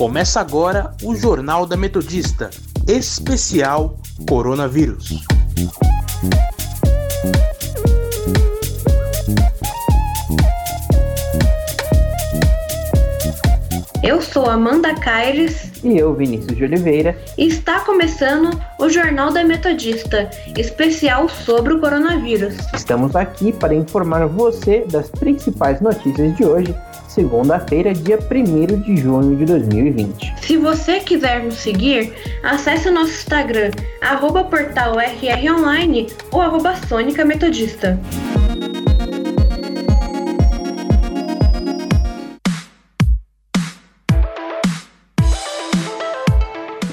Começa agora o Jornal da Metodista, especial Coronavírus. Eu sou Amanda Caires. E eu, Vinícius de Oliveira. Está começando o Jornal da Metodista, especial sobre o coronavírus. Estamos aqui para informar você das principais notícias de hoje segunda-feira, dia 1 de junho de 2020. Se você quiser nos seguir, acesse o nosso Instagram, arroba portal RRonline ou arroba Sônica Metodista.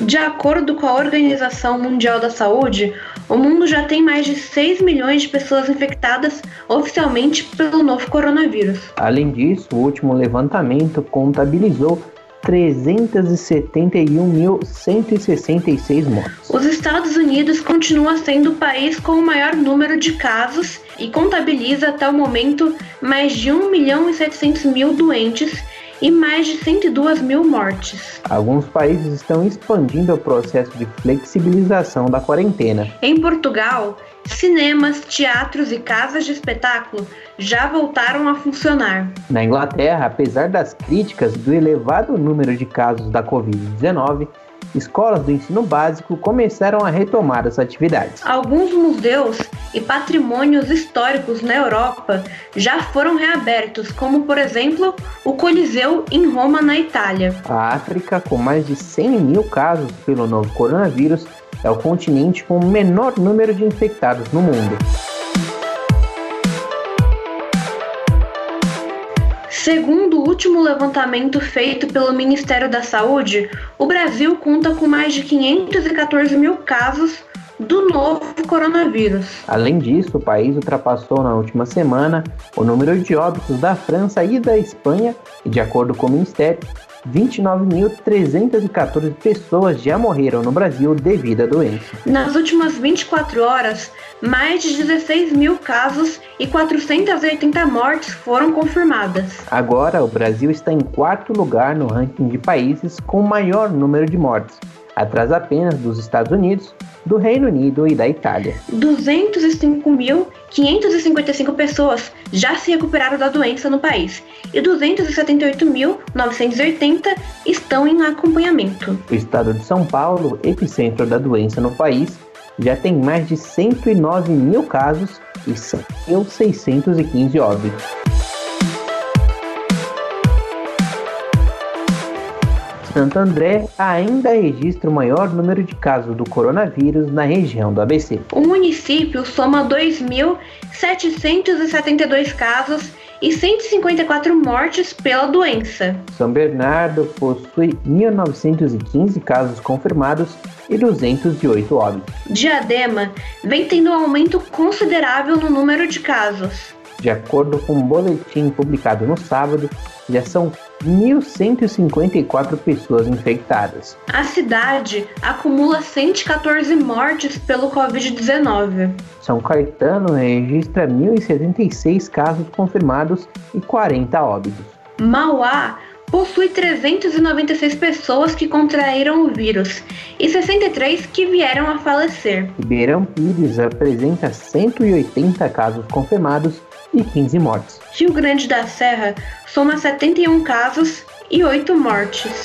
De acordo com a Organização Mundial da Saúde, o mundo já tem mais de 6 milhões de pessoas infectadas oficialmente pelo novo coronavírus. Além disso, o último levantamento contabilizou 371.166 mortes. Os Estados Unidos continua sendo o país com o maior número de casos e contabiliza até o momento mais de 1 milhão e 700 mil doentes e mais de 102 mil mortes. Alguns países estão expandindo o processo de flexibilização da quarentena. Em Portugal, cinemas, teatros e casas de espetáculo já voltaram a funcionar. Na Inglaterra, apesar das críticas do elevado número de casos da Covid-19, escolas do ensino básico começaram a retomar as atividades. Alguns museus e patrimônios históricos na Europa já foram reabertos, como por exemplo o Coliseu em Roma, na Itália. A África, com mais de 100 mil casos pelo novo coronavírus, é o continente com o menor número de infectados no mundo. Segundo o último levantamento feito pelo Ministério da Saúde, o Brasil conta com mais de 514 mil casos do novo coronavírus. Além disso, o país ultrapassou na última semana o número de óbitos da França e da Espanha, e de acordo com o Ministério, 29.314 pessoas já morreram no Brasil devido à doença. Nas últimas 24 horas, mais de 16 mil casos e 480 mortes foram confirmadas. Agora, o Brasil está em quarto lugar no ranking de países com maior número de mortes, atrás apenas dos Estados Unidos, do Reino Unido e da Itália. 205.555 pessoas já se recuperaram da doença no país e 278.980 estão em acompanhamento. O estado de São Paulo, epicentro da doença no país, já tem mais de 109 mil casos e 615 óbitos. Santo André ainda registra o maior número de casos do coronavírus na região do ABC. O município soma 2.772 casos e 154 mortes pela doença. São Bernardo possui 1.915 casos confirmados e 208 óbitos. Diadema vem tendo um aumento considerável no número de casos. De acordo com um boletim publicado no sábado, já são 1.154 pessoas infectadas. A cidade acumula 114 mortes pelo Covid-19. São Caetano registra 1.076 casos confirmados e 40 óbitos. Mauá possui 396 pessoas que contraíram o vírus e 63 que vieram a falecer. Ribeirão Pires apresenta 180 casos confirmados e 15 mortes. Rio Grande da Serra soma 71 casos e 8 mortes.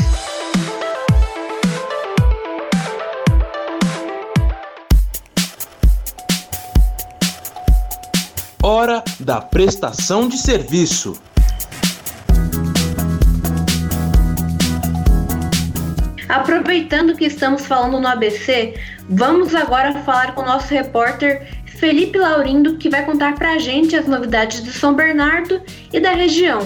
Hora da prestação de serviço. Aproveitando que estamos falando no ABC, vamos agora falar com o nosso repórter Felipe Laurindo, que vai contar pra gente as novidades de São Bernardo e da região.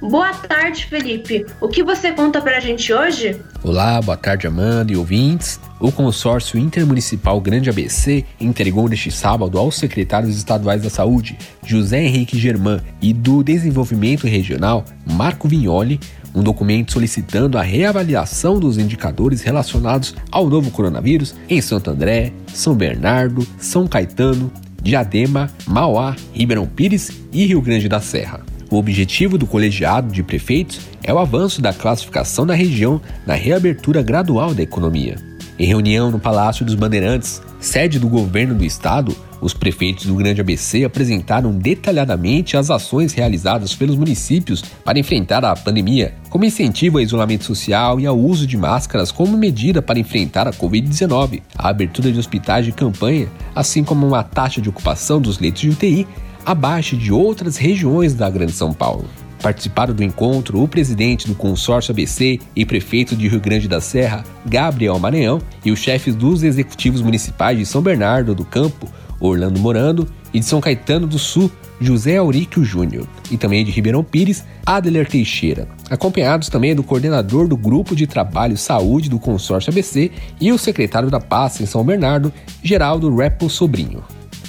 Boa tarde, Felipe. O que você conta pra gente hoje? Olá, boa tarde, Amanda e ouvintes. O consórcio intermunicipal Grande ABC entregou neste sábado aos secretários estaduais da Saúde, José Henrique Germán, e do Desenvolvimento Regional, Marco Vignoli, um documento solicitando a reavaliação dos indicadores relacionados ao novo coronavírus em Santo André, São Bernardo, São Caetano, Diadema, Mauá, Ribeirão Pires e Rio Grande da Serra. O objetivo do colegiado de prefeitos é o avanço da classificação da região na reabertura gradual da economia. Em reunião no Palácio dos Bandeirantes, sede do governo do estado, os prefeitos do Grande ABC apresentaram detalhadamente as ações realizadas pelos municípios para enfrentar a pandemia, como incentivo ao isolamento social e ao uso de máscaras como medida para enfrentar a Covid-19, a abertura de hospitais de campanha, assim como uma taxa de ocupação dos leitos de UTI abaixo de outras regiões da Grande São Paulo. Participaram do encontro o presidente do consórcio ABC e prefeito de Rio Grande da Serra, Gabriel Maranhão, e os chefes dos executivos municipais de São Bernardo do Campo, Orlando Morando, e de São Caetano do Sul, José Auríquio Júnior, e também de Ribeirão Pires, Adeler Teixeira, acompanhados também do coordenador do Grupo de Trabalho Saúde do Consórcio ABC e o secretário da pasta em São Bernardo, Geraldo Repo Sobrinho.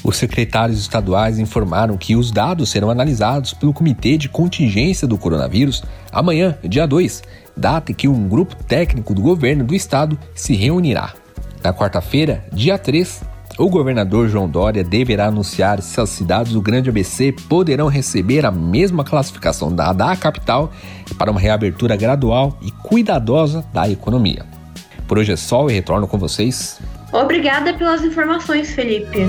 Os secretários estaduais informaram que os dados serão analisados pelo Comitê de Contingência do Coronavírus amanhã, dia 2, data em que um grupo técnico do governo do estado se reunirá. Na quarta-feira, dia 3, o governador João Dória deverá anunciar se as cidades do Grande ABC poderão receber a mesma classificação dada à capital para uma reabertura gradual e cuidadosa da economia. Por hoje é só e retorno com vocês. Obrigada pelas informações, Felipe.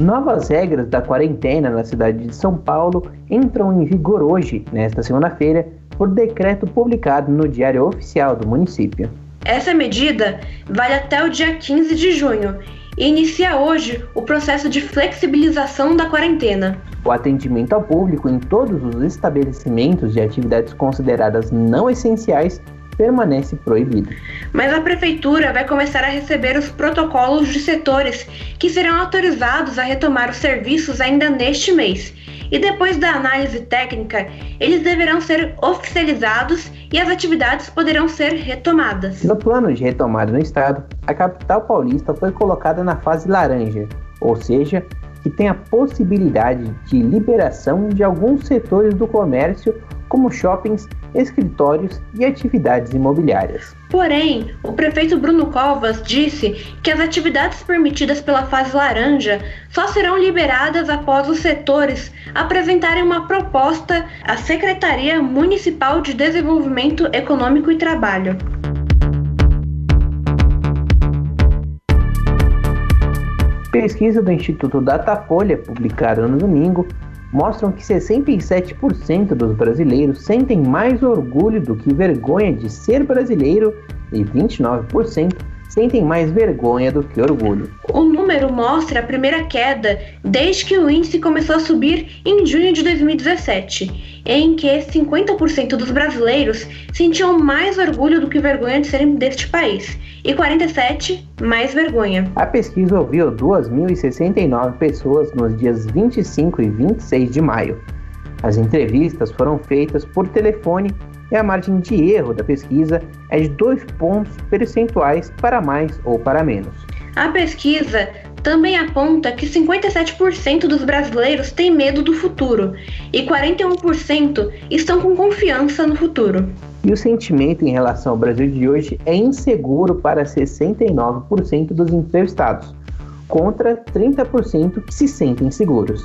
Novas regras da quarentena na cidade de São Paulo entram em vigor hoje, nesta segunda-feira, por decreto publicado no Diário Oficial do município. Essa medida vale até o dia 15 de junho e inicia hoje o processo de flexibilização da quarentena. O atendimento ao público em todos os estabelecimentos de atividades consideradas não essenciais permanece proibido. Mas a prefeitura vai começar a receber os protocolos de setores que serão autorizados a retomar os serviços ainda neste mês e depois da análise técnica, eles deverão ser oficializados e as atividades poderão ser retomadas. No plano de retomada no estado, a capital paulista foi colocada na fase laranja, ou seja, que tem a possibilidade de liberação de alguns setores do comércio, como shoppings escritórios e atividades imobiliárias. Porém, o prefeito Bruno Covas disse que as atividades permitidas pela fase laranja só serão liberadas após os setores apresentarem uma proposta à Secretaria Municipal de Desenvolvimento Econômico e Trabalho. Pesquisa do Instituto Datafolha, publicada no domingo, mostram que 67% dos brasileiros sentem mais orgulho do que vergonha de ser brasileiro e 29% sentem mais vergonha do que orgulho. O número mostra a primeira queda desde que o índice começou a subir em junho de 2017, em que 50% dos brasileiros sentiam mais orgulho do que vergonha de serem deste país, e 47% mais vergonha. A pesquisa ouviu 2.069 pessoas nos dias 25 e 26 de maio. As entrevistas foram feitas por telefone e a margem de erro da pesquisa é de dois pontos percentuais para mais ou para menos. A pesquisa também aponta que 57% dos brasileiros têm medo do futuro e 41% estão com confiança no futuro. E o sentimento em relação ao Brasil de hoje é inseguro para 69% dos entrevistados, contra 30% que se sentem seguros.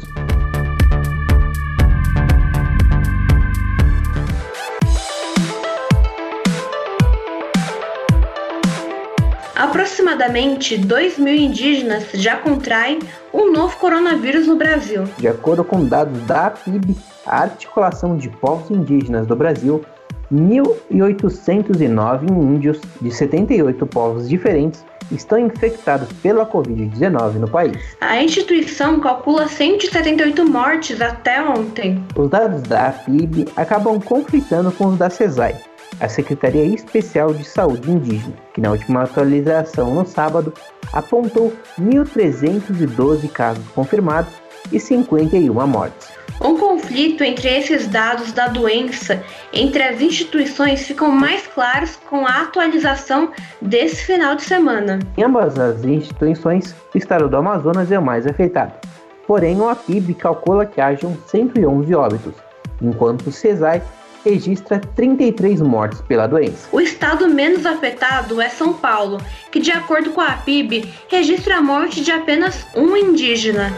Aproximadamente 2 mil indígenas já contraem o um novo coronavírus no Brasil. De acordo com dados da APIB, a Articulação de Povos Indígenas do Brasil, 1.809 índios de 78 povos diferentes estão infectados pela Covid-19 no país. A instituição calcula 178 mortes até ontem. Os dados da APIB acabam conflitando com os da CESAI, a Secretaria Especial de Saúde Indígena, que na última atualização no sábado apontou 1.312 casos confirmados e 51 mortes. Um conflito entre esses dados da doença entre as instituições ficam mais claros com a atualização desse final de semana. Em ambas as instituições, o estado do Amazonas é o mais afetado. Porém, o APIB calcula que hajam 111 óbitos, enquanto o CESAI registra 33 mortes pela doença. O estado menos afetado é São Paulo, que, de acordo com a PIB, registra a morte de apenas um indígena.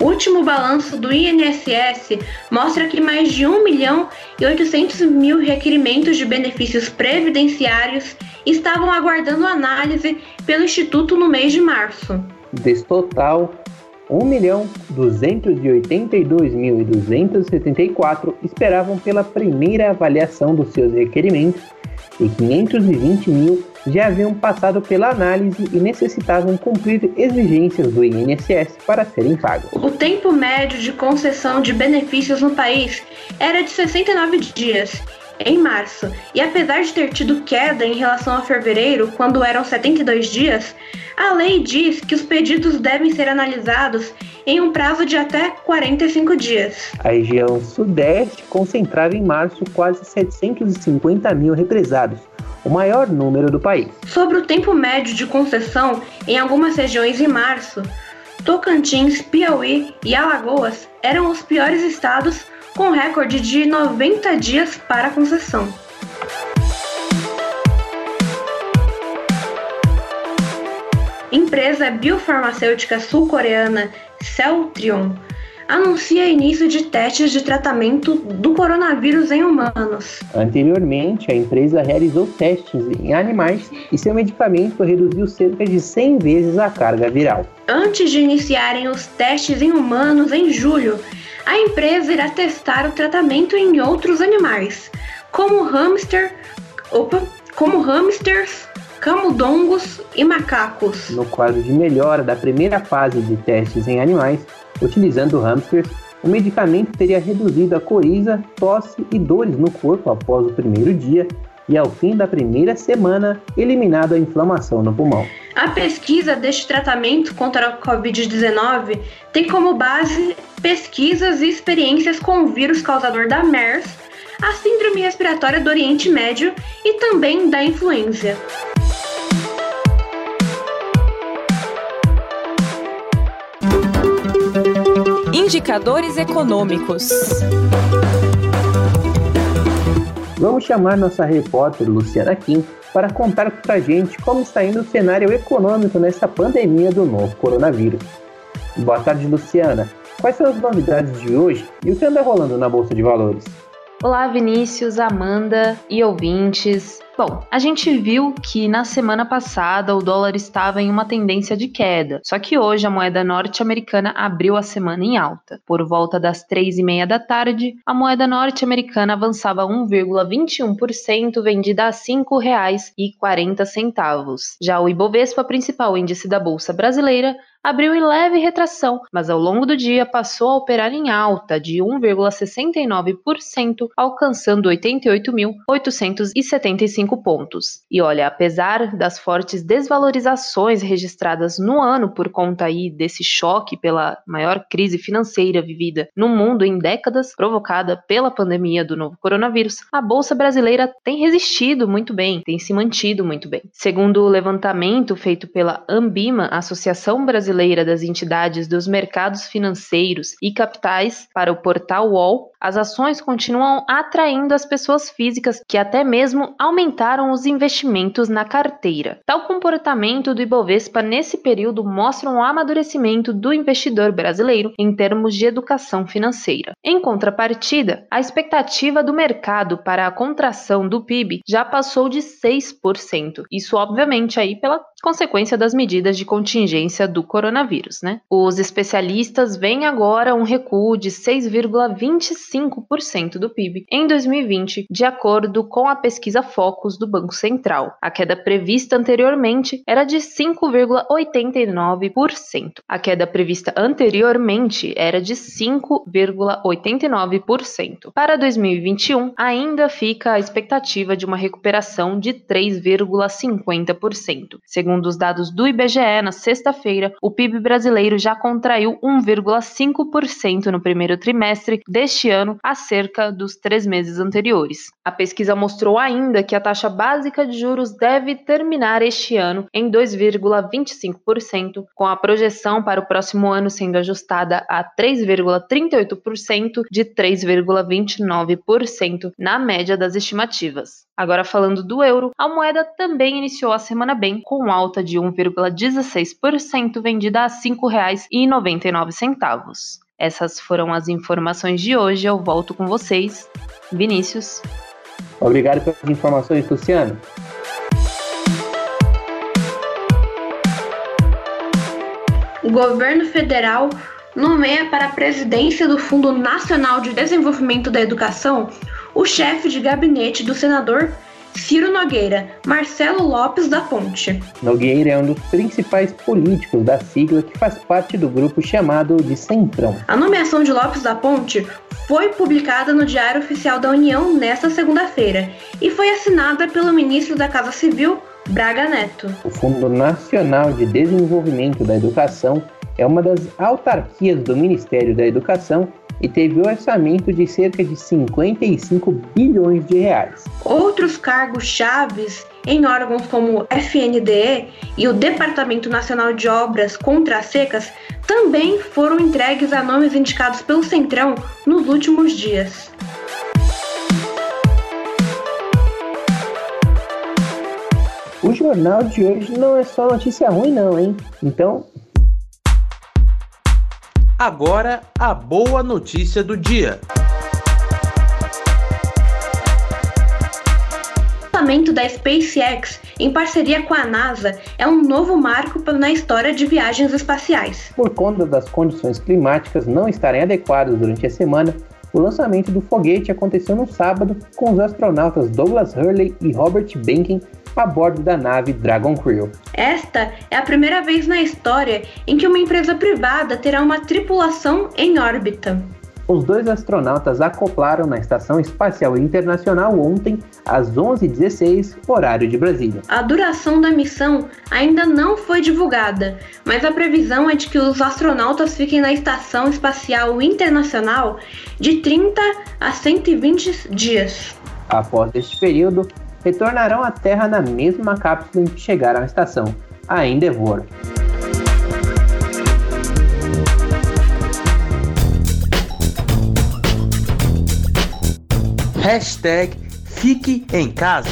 O último balanço do INSS mostra que mais de 1 milhão e 800 mil requerimentos de benefícios previdenciários estavam aguardando análise pelo Instituto no mês de março. Desse total, 1.282.274 esperavam pela primeira avaliação dos seus requerimentos e 520 mil já haviam passado pela análise e necessitavam cumprir exigências do INSS para serem pagos. O tempo médio de concessão de benefícios no país era de 69 dias em março, e apesar de ter tido queda em relação a fevereiro, quando eram 72 dias, a lei diz que os pedidos devem ser analisados em um prazo de até 45 dias. A região Sudeste concentrava em março quase 750 mil represados, o maior número do país. Sobre o tempo médio de concessão em algumas regiões em março, Tocantins, Piauí e Alagoas eram os piores estados com recorde de 90 dias para concessão. Empresa biofarmacêutica sul-coreana Celltrion anuncia início de testes de tratamento do coronavírus em humanos. Anteriormente, a empresa realizou testes em animais e seu medicamento reduziu cerca de 100 vezes a carga viral. Antes de iniciarem os testes em humanos em julho, a empresa irá testar o tratamento em outros animais, como hamster, opa, como hamsters, camundongos e macacos. No quadro de melhora da primeira fase de testes em animais, utilizando hamsters, o medicamento teria reduzido a coriza, tosse e dores no corpo após o primeiro dia e, ao fim da primeira semana, eliminado a inflamação no pulmão. A pesquisa deste tratamento contra a Covid-19 tem como base pesquisas e experiências com o vírus causador da MERS, a Síndrome Respiratória do Oriente Médio e também da influenza. Indicadores econômicos. Vamos chamar nossa repórter Luciana Kim para contar para a gente como está indo o cenário econômico nessa pandemia do novo coronavírus. Boa tarde, Luciana. Quais são as novidades de hoje e o que anda rolando na Bolsa de Valores? Olá, Vinícius, Amanda e ouvintes. Bom, a gente viu que na semana passada o dólar estava em uma tendência de queda, só que hoje a moeda norte-americana abriu a semana em alta. Por volta das três e meia da tarde, a moeda norte-americana avançava 1,21%, vendida a R$ 5,40. Já o Ibovespa, principal índice da Bolsa Brasileira, abriu em leve retração, mas ao longo do dia passou a operar em alta de 1,69%, alcançando 88.875 pontos. E olha, apesar das fortes desvalorizações registradas no ano por conta aí desse choque pela maior crise financeira vivida no mundo em décadas, provocada pela pandemia do novo coronavírus, a bolsa brasileira tem resistido muito bem, tem se mantido muito bem. Segundo o levantamento feito pela Ambima, Associação Brasileira brasileira das entidades dos mercados financeiros e capitais para o portal UOL, as ações continuam atraindo as pessoas físicas que até mesmo aumentaram os investimentos na carteira. Tal comportamento do Ibovespa nesse período mostra um amadurecimento do investidor brasileiro em termos de educação financeira. Em contrapartida, a expectativa do mercado para a contração do PIB já passou de 6%. Isso obviamente aí pela consequência das medidas de contingência do coronavírus, né? Os especialistas veem agora um recuo de 6,25% do PIB em 2020, de acordo com a pesquisa Focus do Banco Central. A queda prevista anteriormente era de 5,89%. A queda prevista anteriormente era de 5,89%. Para 2021, ainda fica a expectativa de uma recuperação de 3,50%. Segundo Segundo os dados do IBGE, na sexta-feira, o PIB brasileiro já contraiu 1,5% no primeiro trimestre deste ano, a cerca dos três meses anteriores. A pesquisa mostrou ainda que a taxa básica de juros deve terminar este ano em 2,25%, com a projeção para o próximo ano sendo ajustada a 3,38% de 3,29% na média das estimativas. Agora falando do euro, a moeda também iniciou a semana bem, com alta de 1,16% vendida a R$ 5,99. Essas foram as informações de hoje. Eu volto com vocês. Vinícius. Obrigado pelas informações, Luciano. O governo federal nomeia para a presidência do Fundo Nacional de Desenvolvimento da Educação o chefe de gabinete do senador Ciro Nogueira, Marcelo Lopes da Ponte. Nogueira é um dos principais políticos da sigla que faz parte do grupo chamado de Centrão. A nomeação de Lopes da Ponte foi publicada no Diário Oficial da União nesta segunda-feira e foi assinada pelo ministro da Casa Civil, Braga Neto. O Fundo Nacional de Desenvolvimento da Educação é uma das autarquias do Ministério da Educação e teve um orçamento de cerca de 55 bilhões de reais. Outros cargos chaves em órgãos como o FNDE e o Departamento Nacional de Obras contra as Secas também foram entregues a nomes indicados pelo Centrão nos últimos dias. O jornal de hoje não é só notícia ruim não, hein? Então, Agora, a boa notícia do dia. O lançamento da SpaceX em parceria com a NASA é um novo marco na história de viagens espaciais. Por conta das condições climáticas não estarem adequadas durante a semana, o lançamento do foguete aconteceu no sábado com os astronautas Douglas Hurley e Robert Behnken a bordo da nave Dragon Crew. Esta é a primeira vez na história em que uma empresa privada terá uma tripulação em órbita. Os dois astronautas acoplaram na Estação Espacial Internacional ontem, às 11h16, horário de Brasília. A duração da missão ainda não foi divulgada, mas a previsão é de que os astronautas fiquem na Estação Espacial Internacional de 30 a 120 dias. Após este período, retornarão à Terra na mesma cápsula em que chegaram à estação, a Endeavour. Hashtag Fique em Casa.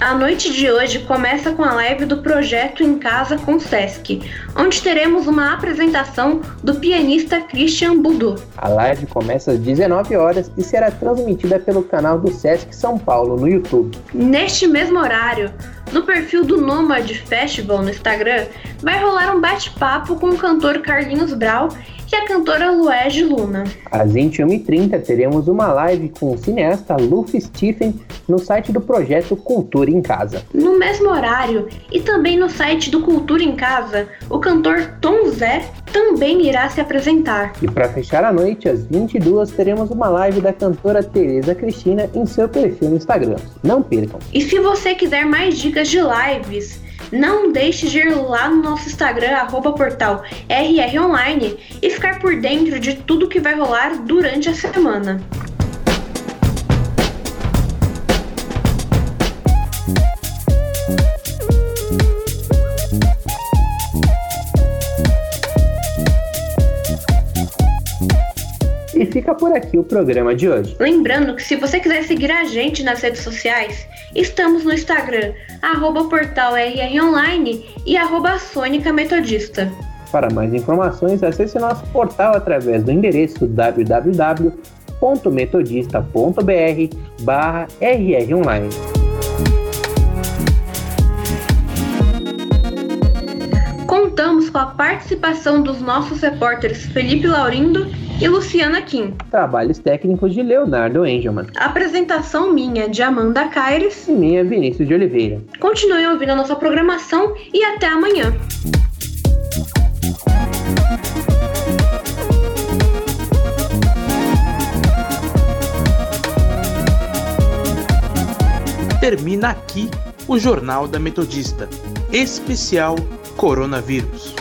A noite de hoje começa com a live do projeto Em Casa com Sesc, onde teremos uma apresentação do pianista Christian Budu. A live começa às 19 horas e será transmitida pelo canal do Sesc São Paulo no YouTube. Neste mesmo horário, no perfil do Nomad Festival no Instagram, vai rolar um bate-papo com o cantor Carlinhos Brau e a cantora Luege Luna. Às 21h30 teremos uma live com o cineasta Luffy Stephen no site do projeto Cultura em Casa. No mesmo horário e também no site do Cultura em Casa, o cantor Tom Zé também irá se apresentar. E para fechar a noite, às 22 teremos uma live da cantora Tereza Cristina em seu perfil no Instagram. Não percam. E se você quiser mais dicas de lives, não deixe de ir lá no nosso Instagram, arroba portal RROnline e ficar por dentro de tudo que vai rolar durante a semana. E fica por aqui o programa de hoje. Lembrando que se você quiser seguir a gente nas redes sociais, estamos no Instagram, arroba portal RROnline e arroba Sônica Metodista. Para mais informações, acesse nosso portal através do endereço www.metodista.br barra rronline. Contamos com a participação dos nossos repórteres Felipe Laurindo e Luciana Kim. Trabalhos técnicos de Leonardo Engelman. Apresentação minha de Amanda Caires. E minha Vinícius de Oliveira. Continuem ouvindo a nossa programação e até amanhã. termina aqui o Jornal da Metodista, especial Coronavírus.